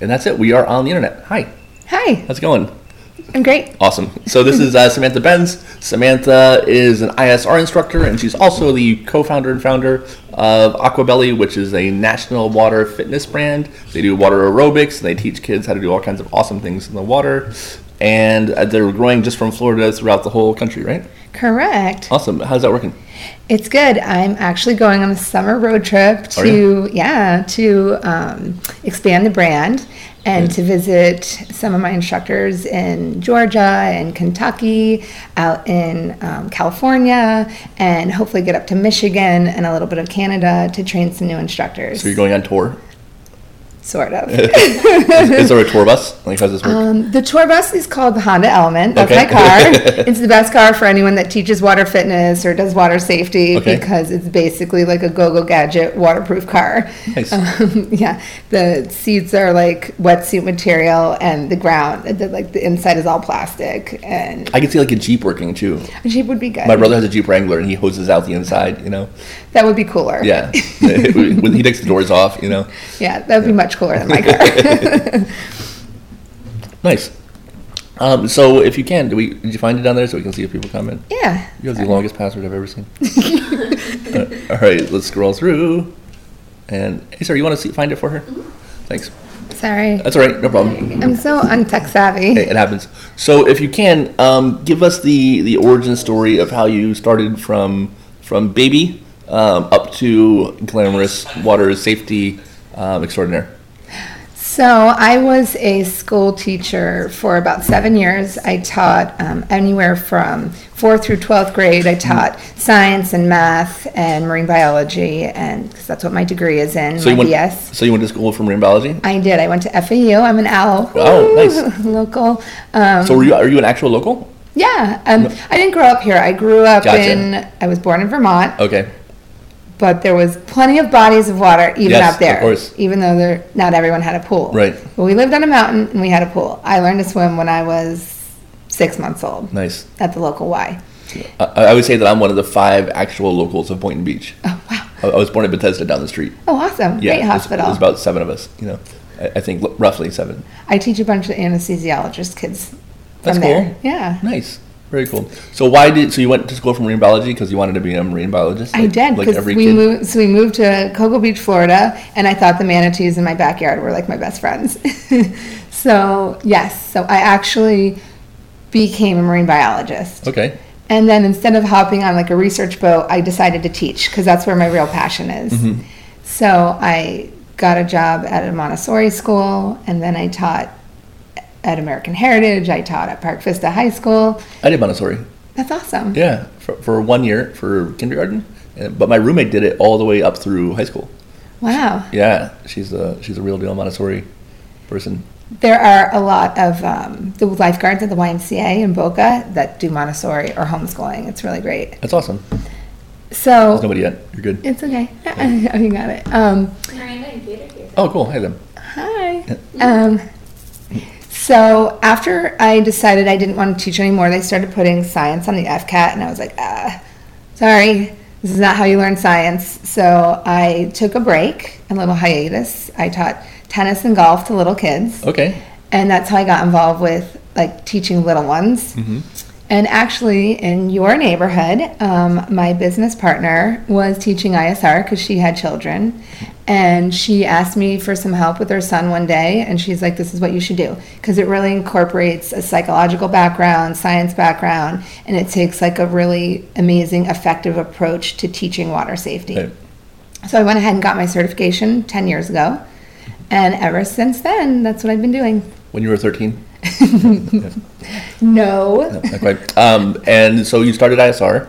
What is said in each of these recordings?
And that's it. We are on the internet. Hi, Hi, how's it going? I'm great. Awesome. So this is uh, Samantha Benz. Samantha is an ISR instructor, and she's also the co-founder and founder of Aquabelly, which is a national water fitness brand. They do water aerobics, and they teach kids how to do all kinds of awesome things in the water. And uh, they're growing just from Florida throughout the whole country, right? Correct. Awesome. How's that working? It's good. I'm actually going on a summer road trip to yeah to um, expand the brand and to visit some of my instructors in Georgia and Kentucky, out in um, California, and hopefully get up to Michigan and a little bit of Canada to train some new instructors. So you're going on tour. Sort of. is, there a tour bus? Like, how's this work? Um, the tour bus is called the Honda Element. That's Okay. my car. it's the best car for anyone that teaches water fitness or does water safety Okay. because it's basically like a go-go gadget waterproof car. Nice. Um, yeah, the seats are like wetsuit material, and the ground, the, like the inside is all plastic. And I can see like a Jeep working too. a Jeep would be good. My brother has a Jeep Wrangler, and he hoses out the inside. You know. that would be cooler. Yeah. when he takes the doors off, you know. yeah, that would be much cooler than my car. Nice. Um, so if you can, do we did you find it down there so we can see if people comment? yeah. You have the longest password I've ever seen. Uh, all right, let's scroll through. And hey, sir, you want to see, find it for her? Thanks. Sorry, That's all right, no problem. I'm so untech savvy. Hey, it happens. So if you can, um, give us the the origin story of how you started from from baby um, up to glamorous water safety um, extraordinaire. So I was a school teacher for about seven years. I taught um, anywhere from fourth through twelfth grade. I taught science and math and marine biology, and because that's what my degree is in, So you my went. BS. So you went to school for marine biology. I did. I went to FAU. I'm an owl. Oh, nice. Local. Um, So were you? Are you an actual local? yeah. Um, I didn't grow up here. I grew up Gotcha. in. I was born in Vermont, Okay. But there was plenty of bodies of water even Yes, up there. of course. Even though there, not everyone had a pool. Right. But we lived on a mountain and we had a pool. I learned to swim when I was six months old Nice. at the local Y. I, I would say that I'm one of the five actual locals of Boynton Beach. Oh wow! I, I was born in Bethesda down the street. Oh awesome! Yeah, Great there's- hospital. There's about seven of us. You know, I, I think l- roughly seven. I teach a bunch of anesthesiologist kids from That's there. cool. Yeah. Nice. Very cool. So why did so you went to school for marine biology because you wanted to be a marine biologist? I did Like because every we kid. moved. So we moved to Cocoa Beach, Florida, and I thought the manatees in my backyard were like my best friends. so yes, so I actually became a marine biologist. Okay. And then instead of hopping on like a research boat, I decided to teach because that's where my real passion is. Mm-hmm. So I got a job at a Montessori school, and then I taught at American Heritage. I taught at Park Vista High School. I did Montessori. That's awesome. Yeah, for, for one year for kindergarten, but my roommate did it all the way up through high school. Wow. Yeah, she's a she's a real deal Montessori person. There are a lot of um, the lifeguards at the YMCA in Boca that do Montessori or homeschooling. It's really great. That's awesome. So There's nobody yet. You're good. it's okay. you got it. Um, Miranda and Kate here. Oh, cool. Hi them. Hi. Um, so after I decided I didn't want to teach anymore, they started putting science on the FCAT, and I was like, ah, sorry, this is not how you learn science. So I took a break, a little hiatus. I taught tennis and golf to little kids, Okay. and that's how I got involved with like teaching little ones. And actually, in your neighborhood, um, my business partner was teaching ISR because she had children. And she asked me for some help with her son one day. And she's like, This is what you should do. Because it really incorporates a psychological background, science background, and it takes like a really amazing, effective approach to teaching water safety. Okay. So I went ahead and got my certification 10 years ago. And ever since then, that's what I've been doing. When you were 13. No. No, not quite. Um, and so you started ISR,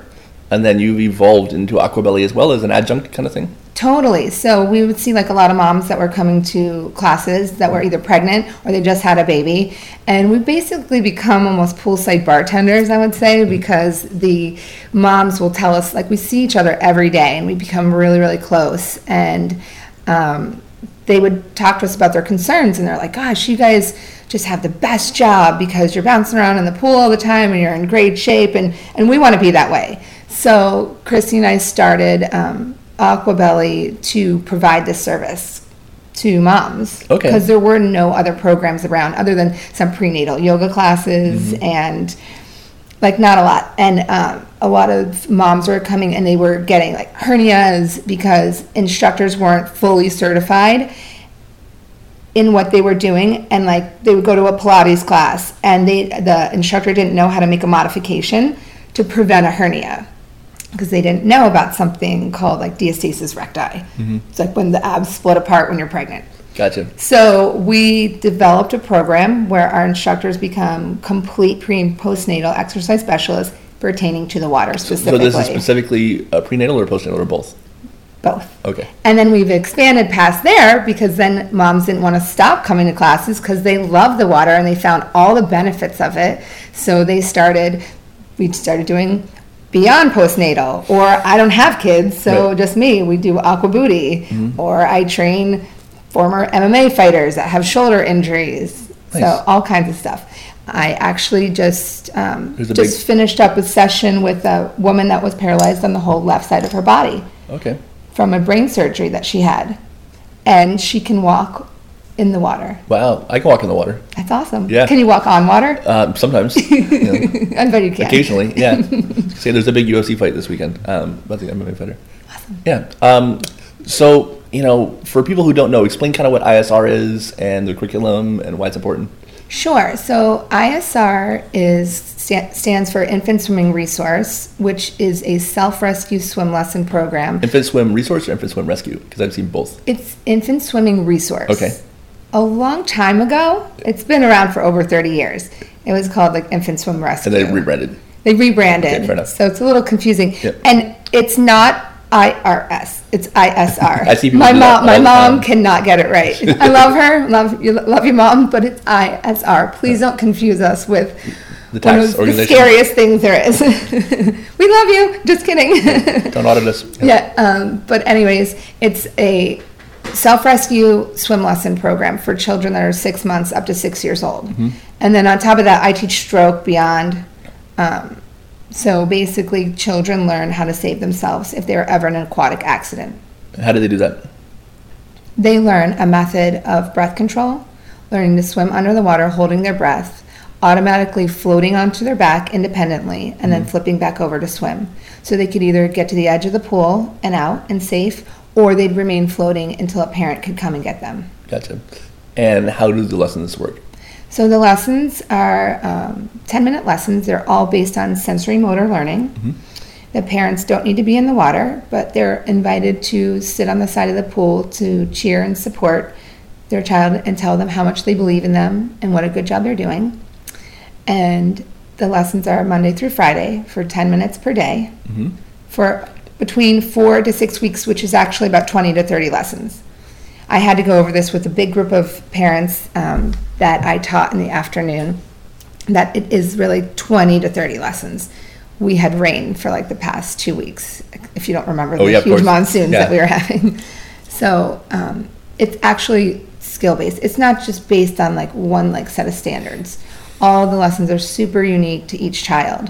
and then you've evolved into Aquabelly as well as an adjunct kind of thing. Totally. So we would see like a lot of moms that were coming to classes that were either pregnant or they just had a baby. And we basically become almost poolside bartenders, I would say, because the moms will tell us, like, we see each other every day and we become really, really close. And um, they would talk to us about their concerns and they're like, gosh, you guys just have the best job because you're bouncing around in the pool all the time and you're in great shape. And, and we want to be that way. So Christy and I started um, Aquabelly to provide this service. to moms. Okay. Because there were no other programs around other than some prenatal yoga classes Mm-hmm. and like not a lot. And um, a lot of moms were coming and they were getting like hernias because instructors weren't fully certified in what they were doing and like they would go to a pilates class and they the instructor didn't know how to make a modification to prevent a hernia because they didn't know about something called like diastasis recti it's like when the abs split apart when you're pregnant Gotcha. so we developed a program where our instructors become complete pre and postnatal exercise specialists pertaining to the water specifically. So this is specifically uh, prenatal or postnatal or both? Both Okay. and then we've expanded past there because then moms didn't want to stop coming to classes because they love the water and they found all the benefits of it. So they started, we started doing beyond postnatal, or I don't have kids, so Right. just me. We do aqua booty, or I train former MMA fighters that have shoulder injuries. Nice. So all kinds of stuff. I actually just um, just big- finished up a session with a woman that was paralyzed on the whole left side of her body Okay. From a brain surgery that she had. And she can walk in the water. Wow. I can walk in the water. That's awesome. Yeah. Can you walk on water? Um, sometimes. you know, I bet you can. occasionally. Yeah. Say there's a big UFC fight this weekend. Um, about the MMA fighter. Awesome. Yeah. Um, so you know, for people who don't know, explain kind of what ISR is and the curriculum and why it's important. Sure. So ISR is sta- stands for Infant Swimming Resource, which is a self-rescue swim lesson program. Infant swim resource or infant swim rescue? Because I've seen both. It's Infant Swimming Resource. Okay. A long time ago, it's been around for over 30 years. It was called like Infant Swim Rescue. And they rebranded. They rebranded. Okay, fair enough. So it's a little confusing. Yep. And it's not IRS. It's ISR. I see people my do that mom my all the mom time. cannot get it right. I love her. Love you love your mom, but it's ISR. Please don't confuse us with The one tax of the organization. scariest things there is. we love you. Just kidding. Don't audit us. Yeah, um, but anyways, it's a self-rescue swim lesson program for children that are six months up to six years old. And then on top of that, I teach stroke beyond. Um, so basically, children learn how to save themselves if they're ever in an aquatic accident. How do they do that? They learn a method of breath control, learning to swim under the water, holding their breath, automatically floating onto their back independently, and then mm-hmm. flipping back over to swim. So they could either get to the edge of the pool and out and safe, or they'd remain floating until a parent could come and get them. Gotcha. And how do the lessons work? So the lessons are um, 10 minute lessons. They're all based on sensory motor learning. The parents don't need to be in the water, but they're invited to sit on the side of the pool to cheer and support their child and tell them how much they believe in them and what a good job they're doing. And the lessons are Monday through Friday for 10 minutes per day for between four to six weeks, which is actually about 20 to 30 lessons. I had to go over this with a big group of parents um, that I taught in the afternoon. That it is really 20 to 30 lessons. We had rain for like the past two weeks, if you don't remember Oh, the yeah, huge monsoons Yeah. that we were having. So um, it's actually skill based. It's not just based on like one like set of standards. All the lessons are super unique to each child.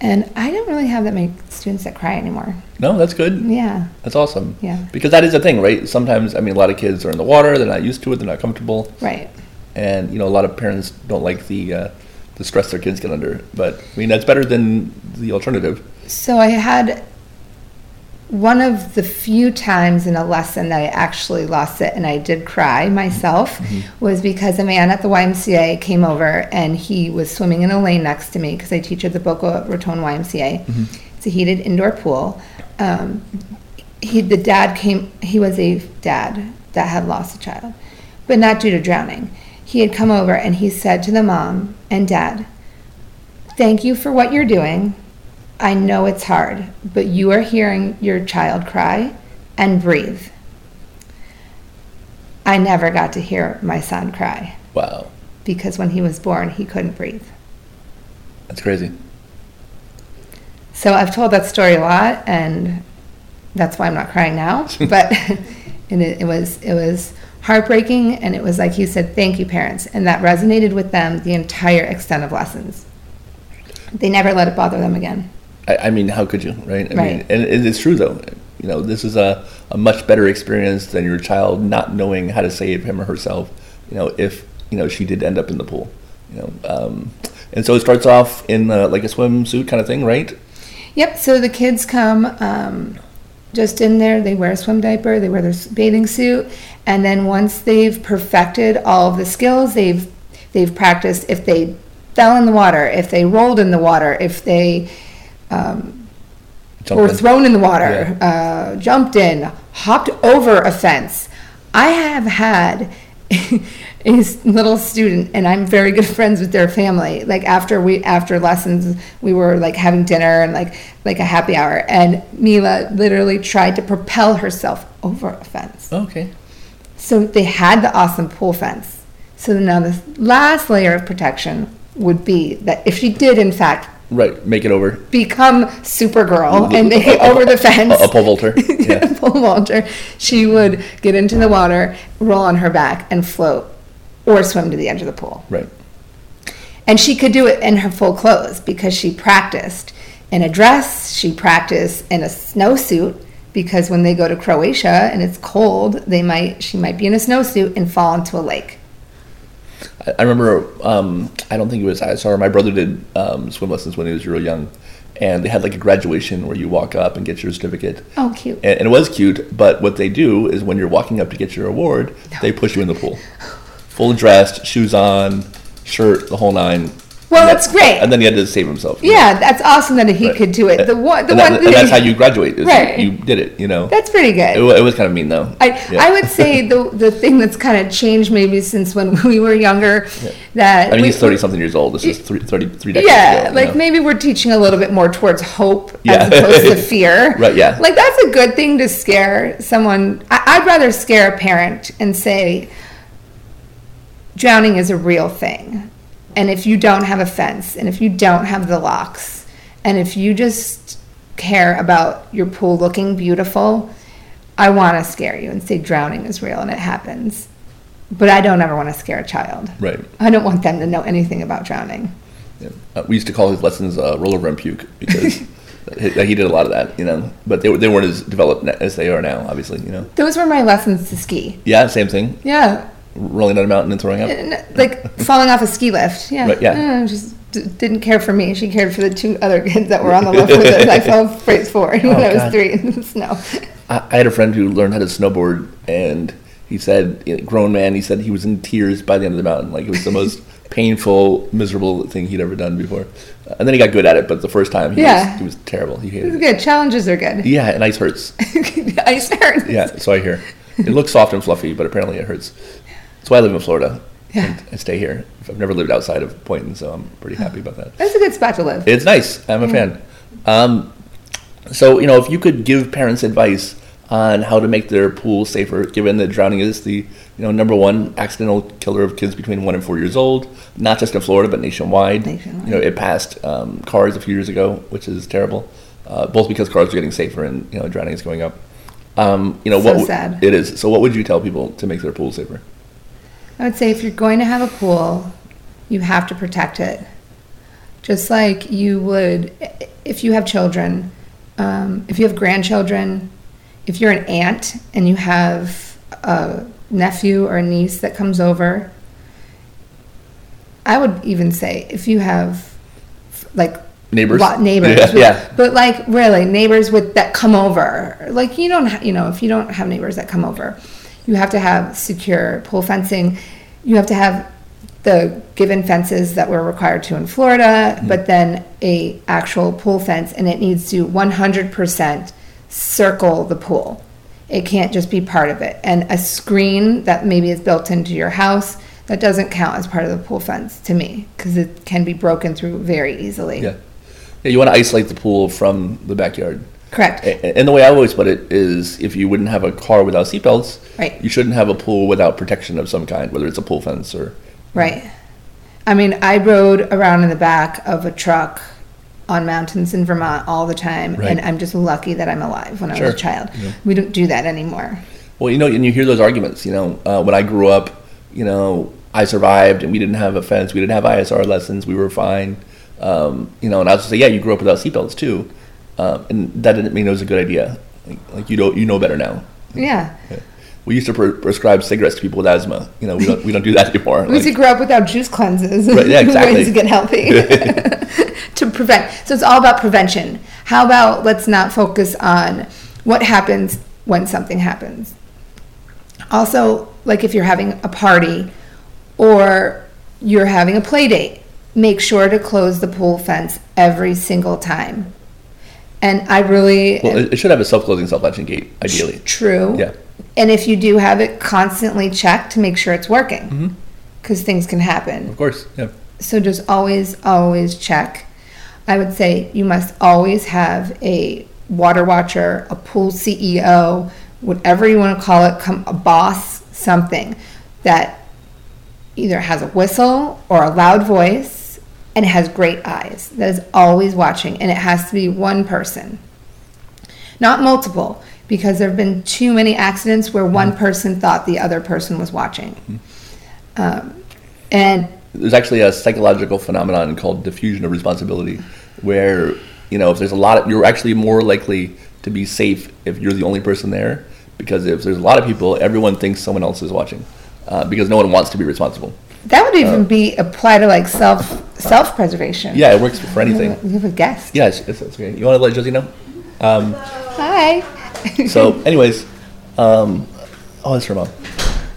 And I don't really have that many students that cry anymore. No, that's good. Yeah, That's awesome. Yeah. Because that is a thing, right? Sometimes, I mean, a lot of kids are in the water, they're not used to it, they're not comfortable. right. And, you know, a lot of parents don't like the, uh, the stress their kids get under. But, I mean, that's better than the alternative. So I had one of the few times in a lesson that I actually lost it and I did cry myself was because a man at the YMCA came over and he was swimming in a lane next to me because I teach at the Boca Raton YMCA. It's a heated indoor pool. Um, he, the dad came, he was a dad that had lost a child, but not due to drowning. He had come over and he said to the mom and dad, Thank you for what you're doing. I know it's hard, but you are hearing your child cry and breathe. I never got to hear my son cry Wow. because when he was born, he couldn't breathe. That's crazy. So I've told that story a lot, and that's why I'm not crying now. But and it, it was it was heartbreaking, and it was like you said, "Thank you, parents," and that resonated with them the entire extent of lessons. They never let it bother them again. I, I mean, how could you, right? I mean, and it's true though. You know, this is a, a much better experience than your child not knowing how to save him or herself. You know, if you know she did end up in the pool. You know, um, and so it starts off in uh, like a swimsuit kind of thing, right? Yep. So the kids come um, just in there. They wear a swim diaper. They wear their bathing suit, and then once they've perfected all of the skills, they've they've practiced. If they fell in the water, if they rolled in the water, if they um, were thrown in the water, uh, jumped in, hopped over a fence. I have had a s- little student, and I'm very good friends with their family. Like after we after lessons, we were like having dinner and like like a happy hour, and Mila literally tried to propel herself over a fence. Okay. So they had the awesome pool fence. So now the last layer of protection would be that if she did in fact Right. Make it over. become Supergirl and make it over the fence. A, a pole vaulter. Yeah. pole vaulter, she would get into the water, roll on her back, and float or swim to the edge of the pool. Right. And she could do it in her full clothes because she practiced in a dress, she practiced in a snowsuit because when they go to Croatia and it's cold, they might she might be in a snowsuit and fall into a lake. I, I remember. Um, I don't think it was ISR. My brother did um, swim lessons when he was real young, and they had like a graduation where you walk up and get your certificate. Oh, cute. And, and it was cute, but what they do is when you're walking up to get your award, they push you in the pool, full dressed, shoes on, shirt, the whole nine. Well, that's great. And then he had to save himself. Yeah, that's awesome that he Right. could do it. The one, the and, one that- and that's how you graduate. Is Right. You, you did it. You know. That's pretty good. It, it was kind of mean though. I, Yeah. I would say the the thing that's kind of changed maybe since when we were younger that I mean, we- he's thirty something years old. This is three, 33 decades yeah ago. like know. maybe we're teaching a little bit more towards hope Yeah. as opposed to fear Right, yeah. like that's a good thing to scare someone I, i'd rather scare a parent and say drowning is a real thing and if you don't have a fence and if you don't have the locks and if you just care about your pool looking beautiful i want to scare you and say drowning is real and it happens but i don't ever want to scare a child Right. i don't want them to know anything about drowning Yeah. Uh, we used to call his lessons uh, rollover and puke because he, he did a lot of that, you know. But they, they weren't as developed as they are now, obviously, you know. Those were my lessons to ski. Yeah, same thing. Yeah, Rolling down a mountain and throwing up. like falling off a ski lift. Yeah, Right, yeah. Just d- didn't care for me. She cared for the two other kids that were on the lift with us. I fell forward when Oh, I was God. three in the snow. I, I had a friend who learned how to snowboard, and he said, you know, grown man, he said he was in tears by the end of the mountain. Like it was the most painful, miserable thing he'd ever done before. Uh, and then he got good at it, but the first time he, Yeah. was, he was terrible. He hated it. good. Challenges are good. Yeah, and ice hurts. Ice hurts. Yeah, so I hear. It looks soft and fluffy, but apparently it hurts. That's why I live in Florida. Yeah. And I stay here. I've never lived outside of Boynton, so I'm pretty happy about that. That's a good spot to live. It's nice. I'm a fan. Um, so, you know, if you could give parents advice on how to make their pool safer, given that drowning is the you know number one accidental killer of kids between one and four years old, not just in Florida but nationwide. Nationwide. You know, it passed um, cars a few years ago, which is terrible. Uh, both because cars are getting safer and you know drowning is going up. Um, you know So what sad. it is. So, what would you tell people to make their pool safer? I would say if you're going to have a pool, you have to protect it. Just like you would if you have children, um, if you have grandchildren, if you're an aunt and you have a nephew or a niece that comes over, I would even say if you have like Neighbors? lot- neighbors, Yeah, yeah. but like really neighbors with that come over. Like you don't, ha- you know, if you don't have neighbors that come over, you have to have secure pool fencing. You have to have the given fences that we're required to in Florida, Mm-hmm. but then a actual pool fence, and it needs to 100% circle the pool. It can't just be part of it. And a screen that maybe is built into your house that doesn't count as part of the pool fence to me because it can be broken through very easily. Yeah. Yeah, you want to isolate the pool from the backyard. Correct. A- And the way I always put it is if you wouldn't have a car without seatbelts, Right. you shouldn't have a pool without protection of some kind, whether it's a pool fence or. Right. I mean, I rode around in the back of a truck on mountains in Vermont all the time, Right. and I'm just lucky that I'm alive when I Sure. was a child. We don't do that anymore. Well, you know, and you hear those arguments. You know, uh, when I grew up, you know, I survived and we didn't have a fence, we didn't have ISR lessons, we were fine. Um, you know, and I was say, yeah, you grew up without seatbelts too. Um, and that didn't mean it was a good idea. Like, like you know you know better now. Yeah. We used to pre- prescribe cigarettes to people with asthma. You know, we don't we don't do that anymore. We used to grow up without juice cleanses. Right, yeah, exactly. Ways to get healthy. to prevent. So it's all about prevention. How about let's not focus on what happens when something happens. Also, like if you're having a party or you're having a play date, make sure to close the pool fence every single time. And I really well, it, should have a self-closing, self-latching gate, ideally. True. Yeah. And if you do have it, constantly check to make sure it's working. Mm-hmm. Because things can happen. Of course, yeah. So just always, always check. I would say you must always have a water watcher, a pool CEO, whatever you want to call it, come, a boss, something that either has a whistle or a loud voice and has great eyes. That is always watching, and it has to be one person, not multiple, because there have been too many accidents where one person thought the other person was watching. Um, and There's actually a psychological phenomenon called diffusion of responsibility, where you know if there's a lot, of, you're actually more likely to be safe if you're the only person there, because if there's a lot of people, everyone thinks someone else is watching, uh, because no one wants to be responsible. That would even be applied to like self self preservation. Yeah, it works for anything. We have a guest. Yeah, it's, it's, it's okay. You want to let Josie know? Hi. So, anyways, um, oh, that's her mom.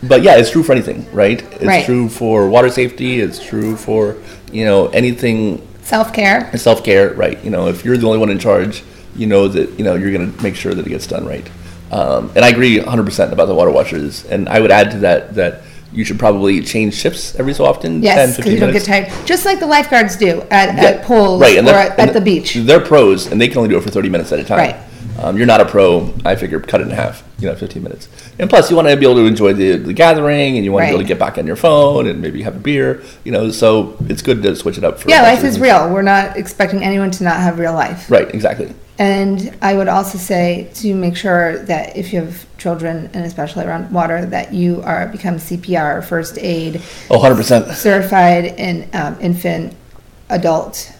But yeah, it's true for anything, right? It's Right. true for water safety. It's true for you know anything Self care. self care, right? You know, if you're the only one in charge, you know that you know you're going to make sure that it gets done right. Um, and I agree 100% about the water watchers. And I would add to that that you should probably change shifts every so often. 10, Yes, because 15 you don't minutes. get tired. Just like the lifeguards do at, Yeah, at pools right, or at, at the beach. They're pros, and they can only do it for 30 minutes at a time. Right. Um, you're not a pro. I figure cut it in half. You know, 15 minutes. And plus, you want to be able to enjoy the, the gathering, and you want to be able to get back on your phone and maybe have a beer. You know, so it's good to switch it up. For Yeah, life of is real. We're not expecting anyone to not have real life. Right. Exactly. And I would also say to make sure that if you have children, and especially around water, that you are become CPR, first aid, Oh, 100 percent. certified in um, infant, adult.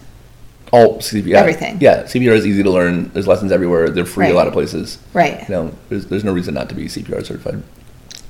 All CPR. Everything. Yeah, CPR is easy to learn. There's lessons everywhere. They're free a lot of places. Right. You know, there's, there's no reason not to be CPR certified.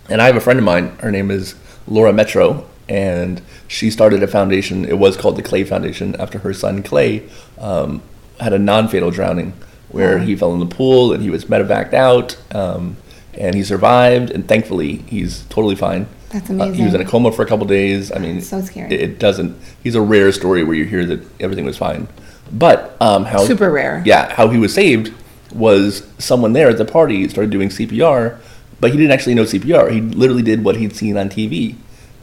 And I have a friend of mine. Her name is Laura Metro, and she started a foundation. It was called the Clay Foundation after her son Clay um, had a non-fatal drowning, where Wow. he fell in the pool and he was medevaced out, um, and he survived. And thankfully, he's totally fine. That's Uh, he was in a coma for a couple days. I mean, So scary. It, it doesn't. He's a rare story where you hear that everything was fine, but um, how Super rare. Yeah, how he was saved was someone there at the party started doing CPR, but he didn't actually know CPR. He literally did what he'd seen on TV,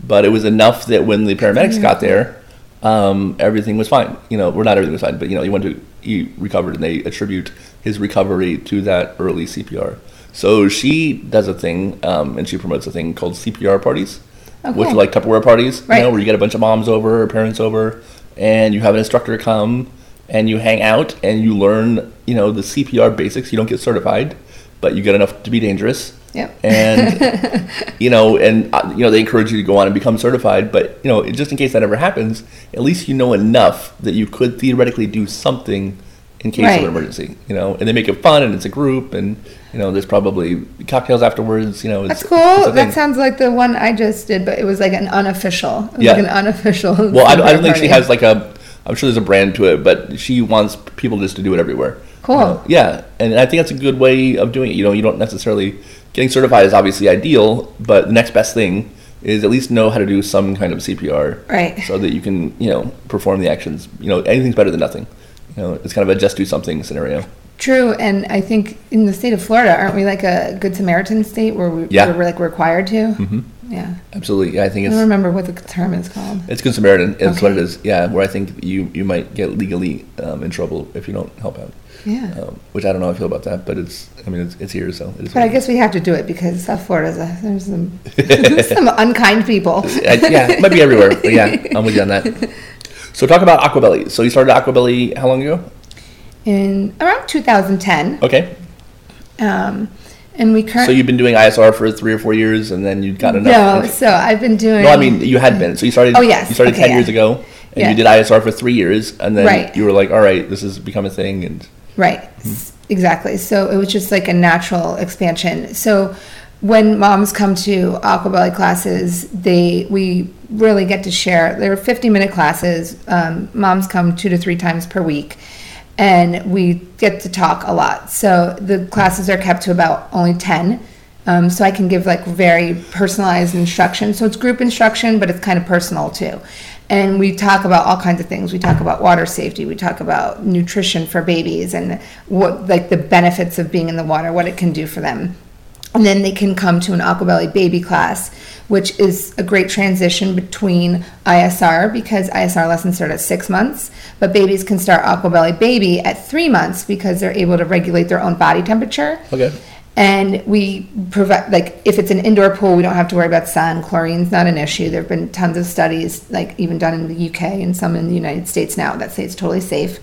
but it was enough that when the paramedics got there, um, everything was fine. You know, well, not everything was fine, but you know, he went to he recovered, and they attribute his recovery to that early CPR. So she does a thing, um, and she promotes a thing called CPR parties, Oh, which are like Tupperware parties, you know, where you get a bunch of moms over or parents over, and you have an instructor come, and you hang out, and you learn, you know, the CPR basics. You don't get certified, but you get enough to be dangerous. Yep. And you know, and uh, you know, they encourage you to go on and become certified. But you know, just in case that ever happens, at least you know enough that you could theoretically do something in case Right. of an emergency. You know, and they make it fun, and it's a group, and you know, there's probably cocktails afterwards. You know, it's, That's cool. That sounds like the one I just did, but it was like an unofficial. Yeah. like an unofficial. Well, I, don't- I don't think she has like a. I'm sure there's a brand to it, but she wants people just to do it everywhere. Cool. Know? Yeah, and I think that's a good way of doing it. You know, you don't necessarily getting certified is obviously ideal, but the next best thing is at least know how to do some kind of CPR, Right. So that you can, you know, perform the actions. You know, anything's better than nothing. You know, it's kind of a just do something scenario. True, and I think in the state of Florida, aren't we like a Good Samaritan state where we, Yeah. where we're like required to? Mm-hmm. Yeah. Absolutely, yeah, I think I it's don't remember what the term is called. it's Good Samaritan. It's what it Okay. is. Yeah, where I think you you might get legally um, in trouble if you don't help out. Yeah. Um, which I don't know how I feel about that, but it's I mean it's, it's here, so it is. But what I guess we have to do it because South Florida's a, there's some some unkind people. Yeah, it might be everywhere, but yeah, I'm with you on that. So talk about Aquabelly. So you started Aquabelly how long ago? In around 2010, Okay. um, and we currently. So you've been doing ISR for three or four years, and then you got enough. no. So I've been doing. No, I mean you had been. So you started. Oh, yes. You started Okay, ten yeah. years ago, and Yeah. you did ISR for three years, and then Right. you were like, "All right, this has become a thing." And Right. Mm-hmm. Exactly. So it was just like a natural expansion. So when moms come to Aquabelly classes, they we really get to share. They're 50 minute classes. Um, moms come two to three times per week, and we get to talk a lot. So the classes are kept to about only 10. Um, so I can give like very personalized instruction. So it's group instruction, but it's kind of personal too. And we talk about all kinds of things. We talk about water safety. We talk about nutrition for babies and what like the benefits of being in the water, what it can do for them. And then they can come to an Aquabelly baby class, which is a great transition between ISR because ISR lessons start at six months, but babies can start Aquabelly baby at three months because they're able to regulate their own body temperature. Okay. And we provide, like, if it's an indoor pool, we don't have to worry about sun. Chlorine's not an issue. There have been tons of studies, like, even done in the UK and some in the United States now, that say it's totally safe.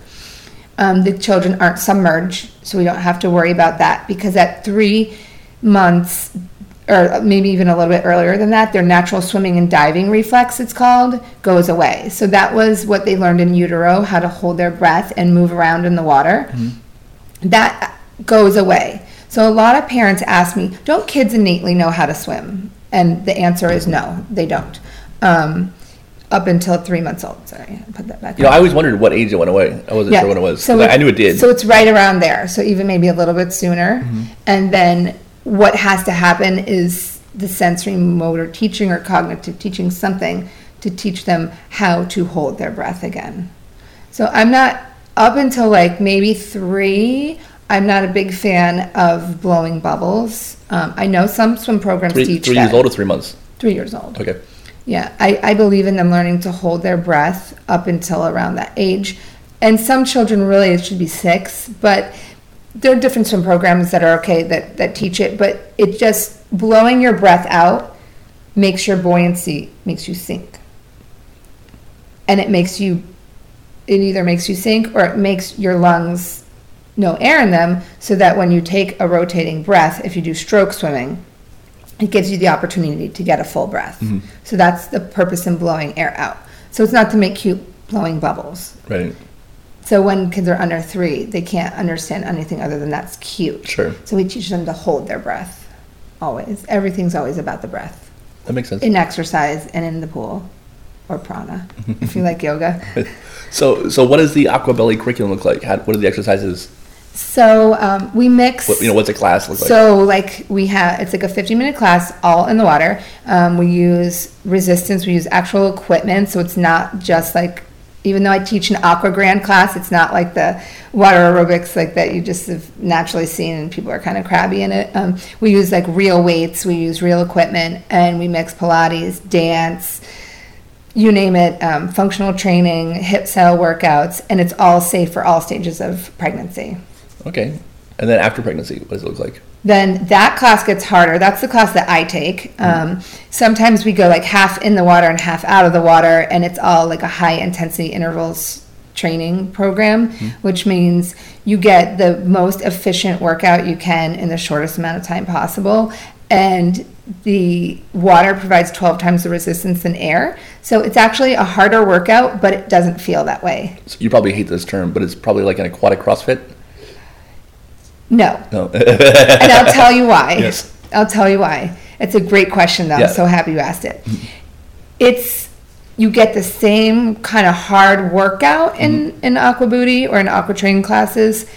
Um, the children aren't submerged, so we don't have to worry about that because at three months, or maybe even a little bit earlier than that, their natural swimming and diving reflex, it's called, goes away. So that was what they learned in utero, how to hold their breath and move around in the water. That goes away. So a lot of parents ask me, don't kids innately know how to swim? And the answer is no, they don't. Um, up until three months old. Sorry, I put that back. You know. I always wondered what age it went away. I wasn't Yeah. sure when it was. So I knew it did. So it's right around there. So even maybe a little bit sooner. Mm-hmm. And then what has to happen is the sensory motor teaching or cognitive teaching something to teach them how to hold their breath again. So I'm not up until like maybe three. I'm not a big fan of blowing bubbles. Um, I know some swim programs three teach three that. years old or three months. Three years old. Okay. Yeah, I, I believe in them learning to hold their breath up until around that age. And some children really, it should be six, but there are different swim programs that are okay that, that teach it, but it just, blowing your breath out makes your buoyancy, makes you sink. And it makes you, it either makes you sink or it makes your lungs no air in them so that when you take a rotating breath, if you do stroke swimming, it gives you the opportunity to get a full breath. Mm-hmm. So that's the purpose in blowing air out. So it's not to make cute blowing bubbles. Right. So when kids are under three, they can't understand anything other than that's cute. Sure. So we teach them to hold their breath. Always. Everything's always about the breath. That makes sense. In exercise and in the pool. Or prana. if you like yoga. So, so what does the Aquabelly curriculum look like? How, what are the exercises? So um, we mix. What, you know, what's a class look like? So, like, we have, it's like a 50 minute class all in the water. Um, we use resistance, we use actual equipment. So, it's not just like, even though I teach an aqua grand class, it's not like the water aerobics like that you just have naturally seen and people are kind of crabby in it. Um, we use like real weights, we use real equipment, and we mix Pilates, dance, you name it, um, functional training, hip cell workouts, and it's all safe for all stages of pregnancy. Okay. And then after pregnancy, what does it look like? Then that class gets harder. That's the class that I take. Um, sometimes we go like half in the water and half out of the water, and it's all like a high intensity intervals training program, which means you get the most efficient workout you can in the shortest amount of time possible. And the water provides 12 times the resistance than air. So it's actually a harder workout, but it doesn't feel that way. So you probably hate this term, but it's probably like an aquatic CrossFit. No. No. and I'll tell you why. Yes. I'll tell you why. It's a great question, though. Yeah. I'm so happy you asked it. Mm-hmm. It's you get the same kind of hard workout in mm-hmm. in aqua booty or in aqua training classes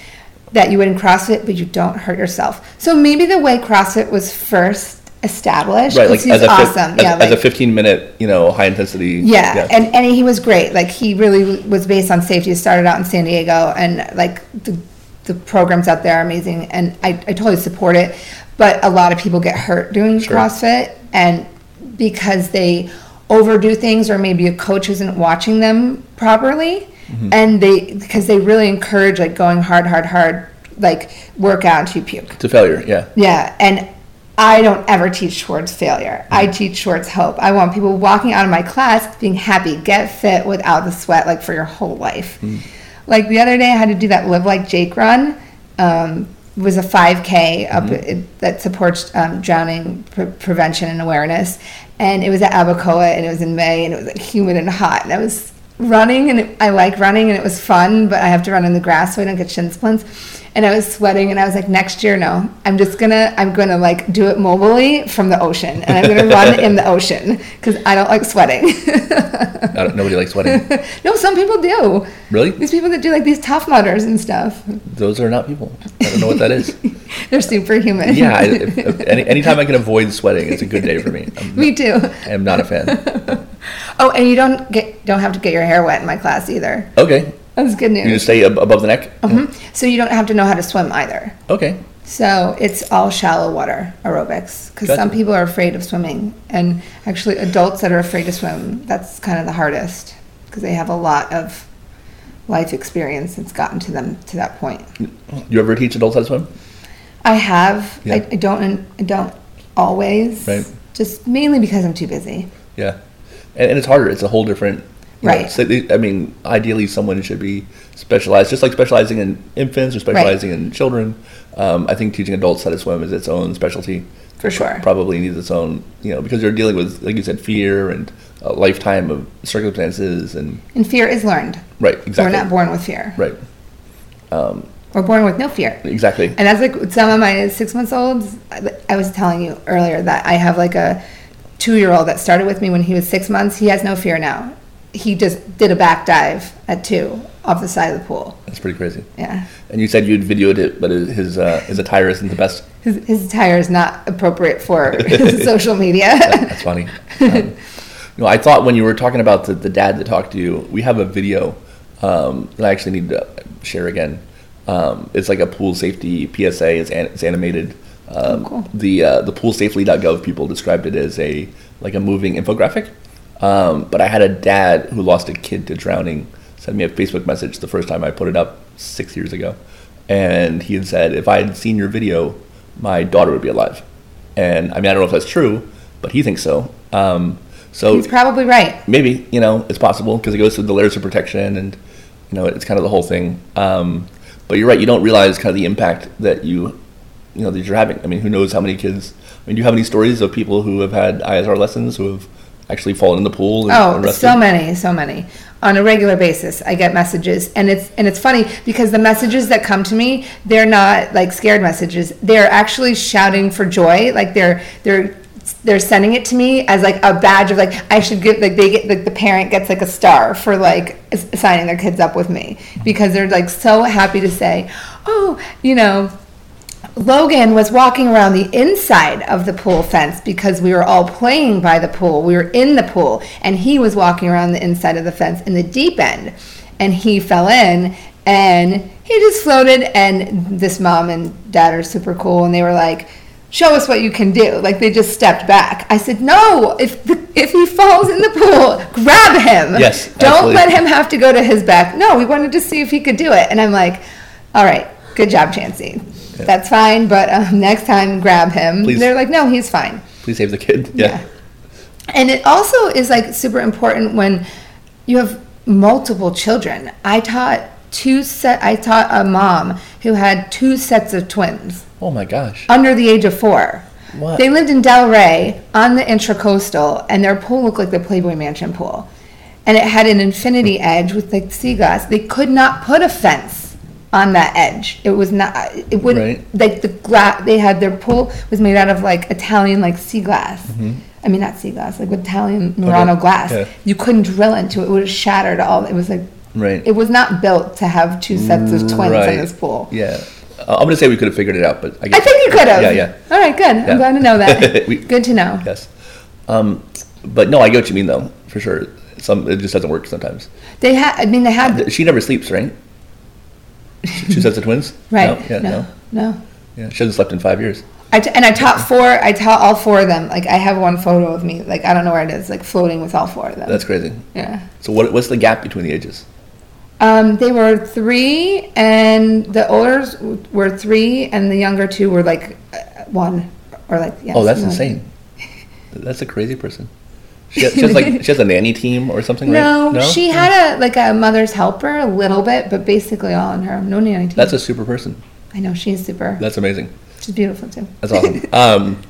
that you would in CrossFit, but you don't hurt yourself. So maybe the way CrossFit was first established, right. Like as a, awesome. as, yeah, as a 15 minute, you know, high intensity. yeah, and and he was great. Like he really was based on safety. He started out in San Diego, and like the the programs out there are amazing, and I, I totally support it. But a lot of people get hurt doing Sure. CrossFit, and because they overdo things, or maybe a coach isn't watching them properly, Mm-hmm. and they because they really encourage like going hard, hard, hard, like work out until you puke. to failure. Yeah. Yeah, and I don't ever teach towards failure. I teach towards hope. I want people walking out of my class being happy, get fit without the sweat, like for your whole life. Like the other day, I had to do that Live Like Jake run. Um, it was a 5K up it, that supports um, drowning pre- prevention and awareness, and it was at Abacoa, and it was in May, and it was like humid and hot, and I was running, and it, I like running, and it was fun, but I have to run in the grass so I don't get shin splints. And I was sweating, and I was like, next year, no, I'm just gonna, I'm gonna like do it mobily from the ocean, and I'm gonna run in the ocean because I don't like sweating. I don't- Nobody likes sweating. no, some people do. Really? These people that do like these tough mudders and stuff, Those are not people. I don't know what that is. they're superhuman. Yeah, I, if, if, any, anytime I can avoid sweating, it's a good day for me. I'm, Me too. I am not a fan. Oh, and you don't get don't have to get your hair wet in my class either. Okay, That's good you news. just stay ab- above the neck. Mhm. So you don't have to know how to swim either. Okay, So it's all shallow water aerobics because some people are afraid of swimming, and actually adults that are afraid to swim, that's kind of the hardest because they have a lot of life experience that's gotten to them to that point. you ever teach adults how to swim? I have. I, Yeah. I don't. I don't always. Right. Just mainly because I'm too busy. Yeah, and, and it's harder. It's a whole different. Know, Right. slightly- I mean, ideally, someone should be specialized, just like specializing in infants or specializing in children. Um, I think teaching adults how to swim is its own specialty. For sure. Probably needs its own, you know, because you're dealing with, like you said, fear and a lifetime of circumstances and And fear is learned. right, exactly. We're not born with fear. Right, um, We're born with no fear. exactly. And that's like some of my six months olds. I- I was telling you earlier that I have like a two year old that started with me when he was six months. He has no fear now. He just did a back dive at two off the side of the pool. That's pretty crazy. Yeah. And you said you'd videoed it, but his uh, his attire isn't the best. His, his attire is not appropriate for social media. That's funny. Um, you know, I thought when you were talking about the, the dad that talked to you, we have a video um, that I actually need to share again. Um, it's like a pool safety PSA. It's, an, it's animated. Um, Oh, cool. The uh, the poolsafely.gov people described it as a like a moving infographic. Um, but I had a dad who lost a kid to drowning send me a Facebook message the first time I put it up six years ago, and he had said if I had seen your video, my daughter would be alive. And I mean I don't know if that's true, but he thinks so. Um, so He's probably right. maybe you know it's possible because it goes through the layers of protection and you know it's kind of the whole thing um, but you're right you don't realize kind of the impact that you you know that you're having i mean who knows how many kids i mean do you have any stories of people who have had isr lessons who have actually fallen in the pool and Oh, so many, so many. On a regular basis, I get messages, and it's and it's funny because the messages that come to me, they're not like scared messages. They're actually shouting for joy. Like they're they're they're sending it to me as like a badge of like I should give like they get like the parent gets like a star for like signing their kids up with me because they're like so happy to say, oh, you know, Logan was walking around the inside of the pool fence because we were all playing by the pool. We were in the pool, and he was walking around the inside of the fence in the deep end. And he fell in, and he just floated. And this mom and dad are super cool, and they were like, "Show us what you can do." Like they just stepped back. I said, "No, if the, if he falls in the pool, grab him. Yes, don't absolutely. let him have to go to his back." No, we wanted to see if he could do it, and I'm like, "All right, good job, Chancey." That's fine, but um, next time grab him. Please. They're like, no, he's fine. please save the kid yeah, And it also is like super important when you have multiple children. I taught two set. I taught a mom who had two sets of twins oh my gosh under the age of four. What? They lived in Delray on the Intracoastal, and their pool looked like the Playboy Mansion pool, and it had an infinity edge with like sea glass. They could not put a fence on that edge. It was not. It would Right. like the glass. They had their pool was made out of like Italian like sea glass. I mean, not sea glass, like Italian Murano glass. Mm-hmm. yeah. You couldn't drill into it; it would have shattered all. It was like right it was not built to have two sets of twins in this pool. yeah uh, i'm gonna say we could have figured it out but i, guess I think you could have. yeah yeah All right, good. Yeah. I'm glad to know that. We- good to know. yes um, but no i get what you mean though for sure some it just doesn't work sometimes They had. I mean, they had. she never sleeps right two sets of twins Right. no? yeah no, no yeah she hasn't slept in five years I t- and I taught four. I taught all four of them. Like I have one photo of me. Like I don't know where it is. Like floating with all four of them. That's crazy. yeah. So what, what's the gap between the ages? Um, they were three, and the older were three, and the younger two were like uh, one or like. Yeah, oh, that's insane. That's a crazy person. She has, she has like she has a nanny team or something, No, right? she had a like a mother's helper a little bit, but basically all on her. No nanny team. That's a super person. I know she's super. That's amazing. She's beautiful too. That's awesome. um,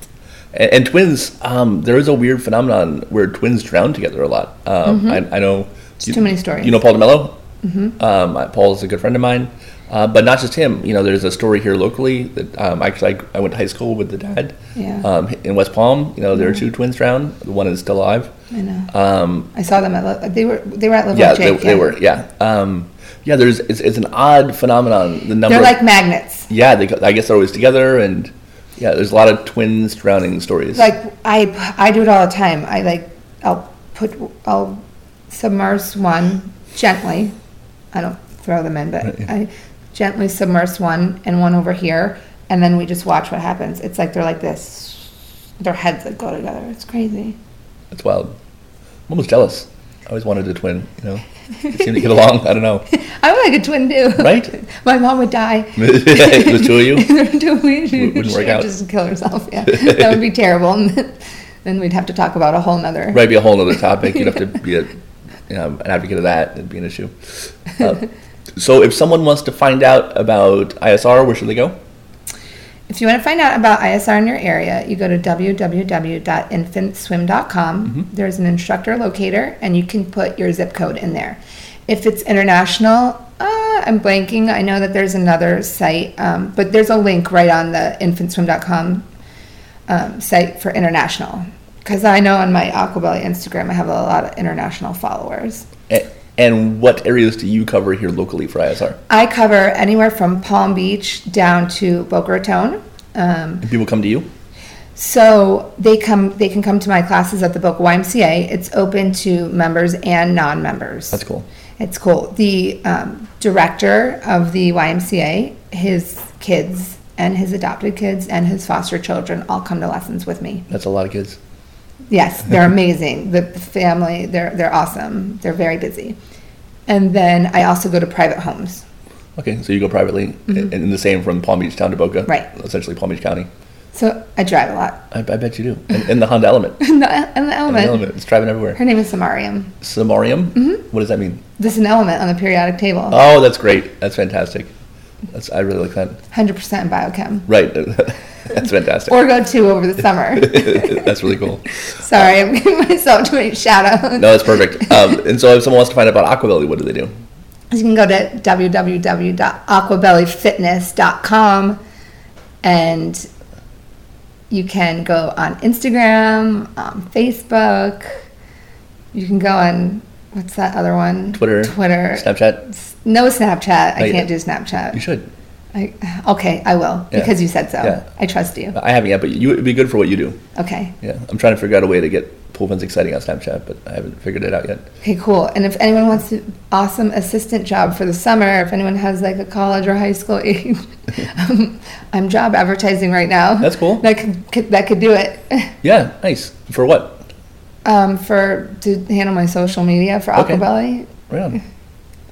and, and twins, um, there is a weird phenomenon where twins drown together a lot. Um, I, I know. Too many stories. You know Paul DeMello? Mm-hmm. Um, I- Paul is a good friend of mine. Uh, but not just him. You know, there's a story here locally that um, actually I, I went to high school with the dad. Yeah. Um, in West Palm, you know, there are two twins drowned. The one is still alive. I know. Um, I saw them at, they were, they were at Live yeah, with they, Jake. they were. Yeah. Um, yeah. There's it's, it's an odd phenomenon. The number. They're of- like magnets. yeah. They, I guess they're always together, and yeah, there's a lot of twins drowning stories. Like I, I do it all the time. I like, I'll put, I'll submerge one gently. I don't throw them in, but I gently submerge one and one over here, and then we just watch what happens. It's like they're like this, their heads that go together. It's crazy. It's wild. I'm almost jealous. I always wanted a twin. You know, they seem to get along. I don't know. I would like a twin too. Right? My mom would die. the two of you. Wouldn't Wouldn't work out. Just kill herself. Yeah, that would be terrible. And then- then we'd have to talk about a whole nother. Right, be a whole other topic. You'd have to be a, you know, an advocate of that. It'd be an issue. Uh, so, if someone wants to find out about ISR, where should they go? If you want to find out about ISR in your area, you go to www.infantswim.com. Mm-hmm. There's an instructor locator, and you can put your zip code in there. If it's international, uh, I'm blanking. I know that there's another site, um, but there's a link right on the infantswim.com um, site for international. Because I know on my Aquabelly Instagram, I have a lot of international followers. And what areas do you cover here locally for ISR? I cover anywhere from Palm Beach down to Boca Raton. Um, people come to you? So they come, they can come to my classes at the Boca YMCA. It's open to members and non-members. That's cool. It's cool. The um, director of the YMCA, his kids and his adopted kids and his foster children all come to lessons with me. That's a lot of kids. Yes, they're amazing. The, family, they're they're awesome. They're very busy. And then I also go to private homes. Okay, so you go privately, and and the same from Palm Beach down to Boca? Mm-hmm. Right. Essentially Palm Beach County. So I drive a lot. I, I bet you do. And, and the Honda Element. and the, and the And the element. Element. It's driving everywhere. Her name is Samarium. Samarium? Mm-hmm. What does that mean? This is an element on the periodic table. Oh, that's great. That's fantastic. That's I really like that. 100% biochem. Right. that's fantastic. Or go to over the summer. that's really cool. Sorry, I'm giving myself too many outs. No, that's perfect. Um, and so if someone wants to find out about Aquabelly, what do they do? You can go to www.aquabellyfitness.com and you can go on Instagram, on Facebook. You can go on, what's that other one? Twitter, Twitter. Snapchat? No Snapchat. I can't do Snapchat. You should. I, okay, I will Yeah. because you said so. Yeah. I trust you. I haven't yet, but you it'd be good for what you do. Okay. Yeah. I'm trying to figure out a way to get pool pens exciting on Snapchat, but I haven't figured it out yet. Okay, cool. And if anyone wants an awesome assistant job for the summer, if anyone has like a college or high school age, um, I'm job advertising right now. That's cool. That could, could that could do it. Yeah, nice. For what? Um, for to handle my social media for Okay. Aquabelly. Right on.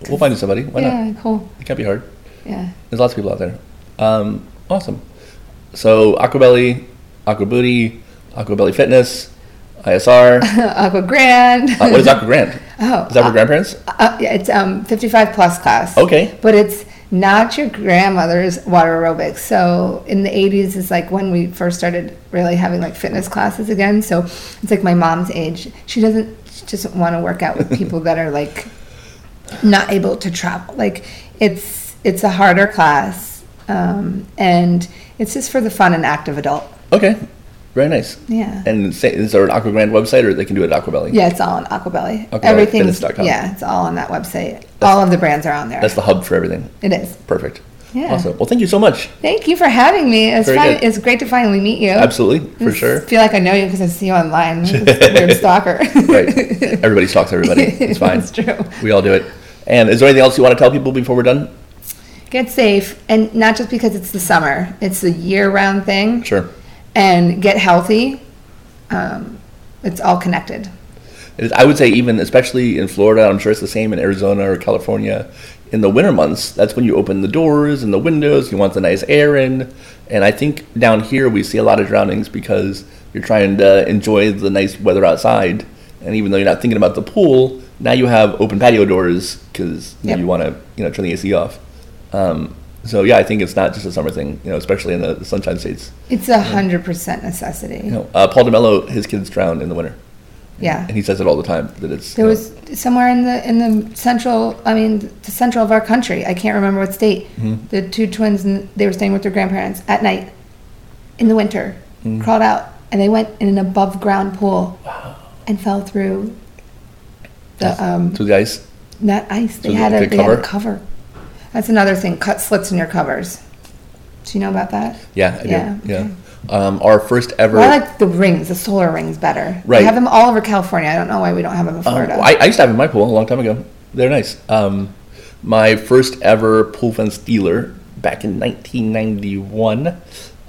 We'll find you somebody. Why not? yeah, cool. It can't be hard. Yeah. There's lots of people out there. Um, awesome. So Aquabelly, Aquabooty, Aquabelly Fitness, ISR. Aqua Grand. Uh, what is Aqua Grand? Oh, Is that for grandparents? Uh, yeah, it's um 55 plus class. Okay. But it's not your grandmother's water aerobics. So in the 80s is like when we first started really having like fitness classes again. So it's like my mom's age. She doesn't she doesn't want to work out with people that are like not able to travel. Like it's it's a harder class. Um, and it's just for the fun and active adult. Okay. Very nice. Yeah. And say, is there an Aqua Grand website, or they can do it at Aquabelly? Yeah, it's all on Aquabelly. Aquabellyfitness.com. Everything's yeah, it's all on that website. all of the brands are on there. That's the hub for everything. it is. Perfect. Yeah. Awesome. Well, thank you so much. Thank you for having me. It's fun. good. It's great to finally meet you. Absolutely, for Just sure. feel like I know you because I see you online. Weird stalker. Right. Everybody stalks everybody. It's fine. It's true. We all do it. And is there anything else you want to tell people before we're done? Get safe, and not just because it's the summer. It's a year-round thing. Sure. And get healthy. Um, it's all connected. I would say even especially in Florida, I'm sure it's the same in Arizona or California. In the winter months, that's when you open the doors and the windows. You want the nice air in, and I think down here we see a lot of drownings because you're trying to enjoy the nice weather outside, and even though you're not thinking about the pool, now you have open patio doors because you, Yep. you want to you know turn the AC off. Um, so yeah, I think it's not just a summer thing, you know, especially in the, the sunshine states. It's a hundred percent necessity. You know, uh, Paul DeMello, his kids drowned in the winter, Yeah. And he says it all the time that it's. There you know, was somewhere in the in the central, I mean, the central of our country. I can't remember what state. Mm-hmm. The two twins, and they were staying with their grandparents at night, in the winter, Mm-hmm. crawled out, and they went in an above ground pool, and fell through the um, to the ice. not ice. They So had like a a they had a cover? That's another thing. Cut slits in your covers. Do you know about that? Yeah, I do. Yeah, Yeah. okay. Um, our first ever. Well, I like the rings, the solar rings better. Right. They have them all over California. I don't know why we don't have them in Uh, Florida. I, I used to have them in my pool a long time ago. They're nice. Um, my first ever pool fence dealer back in 1991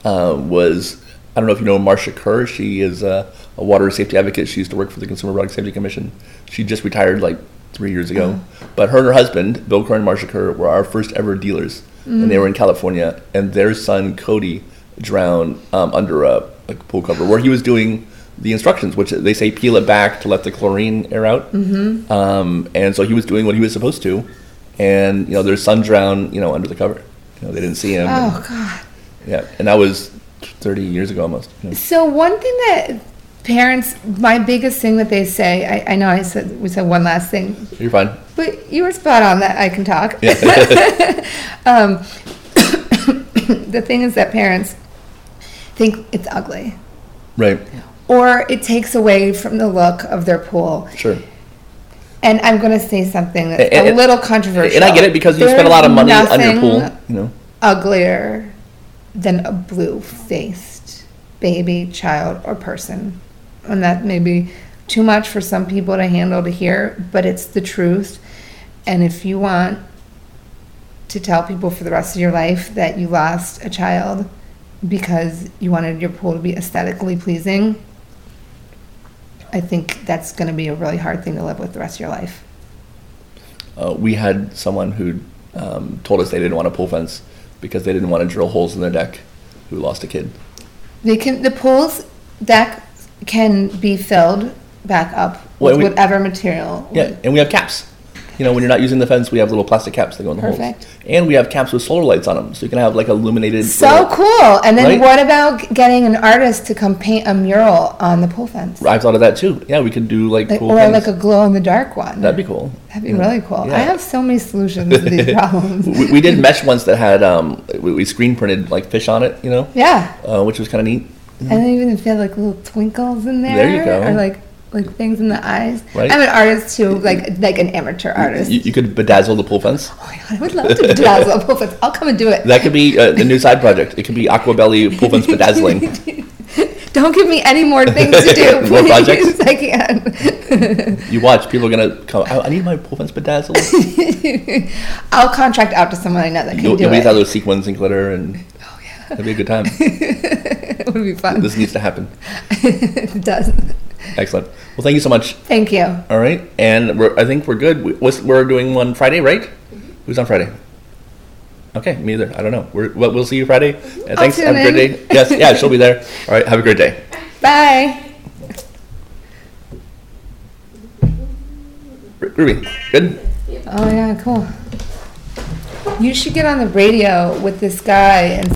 uh, was I don't know if you know Marcia Kerr. She is a, a water safety advocate. She used to work for the Consumer Product Safety Commission. She just retired like three years ago. But her and her husband, Bill Kerr and Marsha Kerr, were our first ever dealers, and they were in California. And their son Cody drowned um, under a, a pool cover where he was doing the instructions, which they say peel it back to let the chlorine air out. Mm-hmm. Um, and so he was doing what he was supposed to, and you know their son drowned, you know, under the cover. You know, they didn't see him. and- oh God. yeah, and that was 30 years ago almost. you know. So one thing that parents, my biggest thing that they say, I, I know I said we said one last thing, You're fine. but you were spot on that I can talk. um, the thing is that parents think it's ugly, Right. or it takes away from the look of their pool. Sure. And I'm going to say something that's And- a and- little controversial. And I get it because you spend a lot of money on your pool. nothing You know. uglier than a blue faced baby, child, or person. And that may be too much for some people to handle to hear, but it's the truth. And if you want to tell people for the rest of your life that you lost a child because you wanted your pool to be aesthetically pleasing, I think that's going to be a really hard thing to live with the rest of your life. Uh, we had someone who um, told us they didn't want a pool fence because they didn't want to drill holes in their deck. Who lost a kid. They can the pool's deck can be filled back up Well, with we- whatever material. Yeah, and we have caps. You know, when you're not using the fence, we have little plastic caps that go in the Perfect. holes. And we have caps with solar lights on them, so you can have like illuminated. So little- cool! And then Right? what about getting an artist to come paint a mural on the pool fence, I've thought of that too. Yeah, we could do like Like- cool or things. like a glow in the dark one? That'd be cool. That'd be really cool. Yeah. I have so many solutions to these problems. We, we did mesh once that had um, we, we screen printed like fish on it, you know, Yeah, uh, which was kind of neat. And then even if you have like little twinkles in there, There you go. or like like things in the eyes. Right. I'm an artist too, like like an amateur artist. You, you could bedazzle the pool fence. oh my god, I would love to bedazzle a pool fence. I'll come and do it. That could be uh, the new side project. It could be Aquabelly pool fence bedazzling. Don't give me any more things to do. More please. projects? I can. You watch, people are gonna come. I, I need my pool fence bedazzled. I'll contract out to someone I know that can You'll, do you'll be it. those sequins and glitter, and It'll be a good time. it would be fun. this needs to happen. it does. Excellent. Well, thank you so much. Thank you. All right, and we're, I think we're good. We, we're doing one Friday, right? Who's on Friday? Okay, me either. I don't know. We're, well, we'll see you Friday. Uh, thanks. Have a great day. Yes, yeah, she'll be there. All right, have a great day. Bye. Ruby, good. Oh yeah, cool. You should get on the radio with this guy and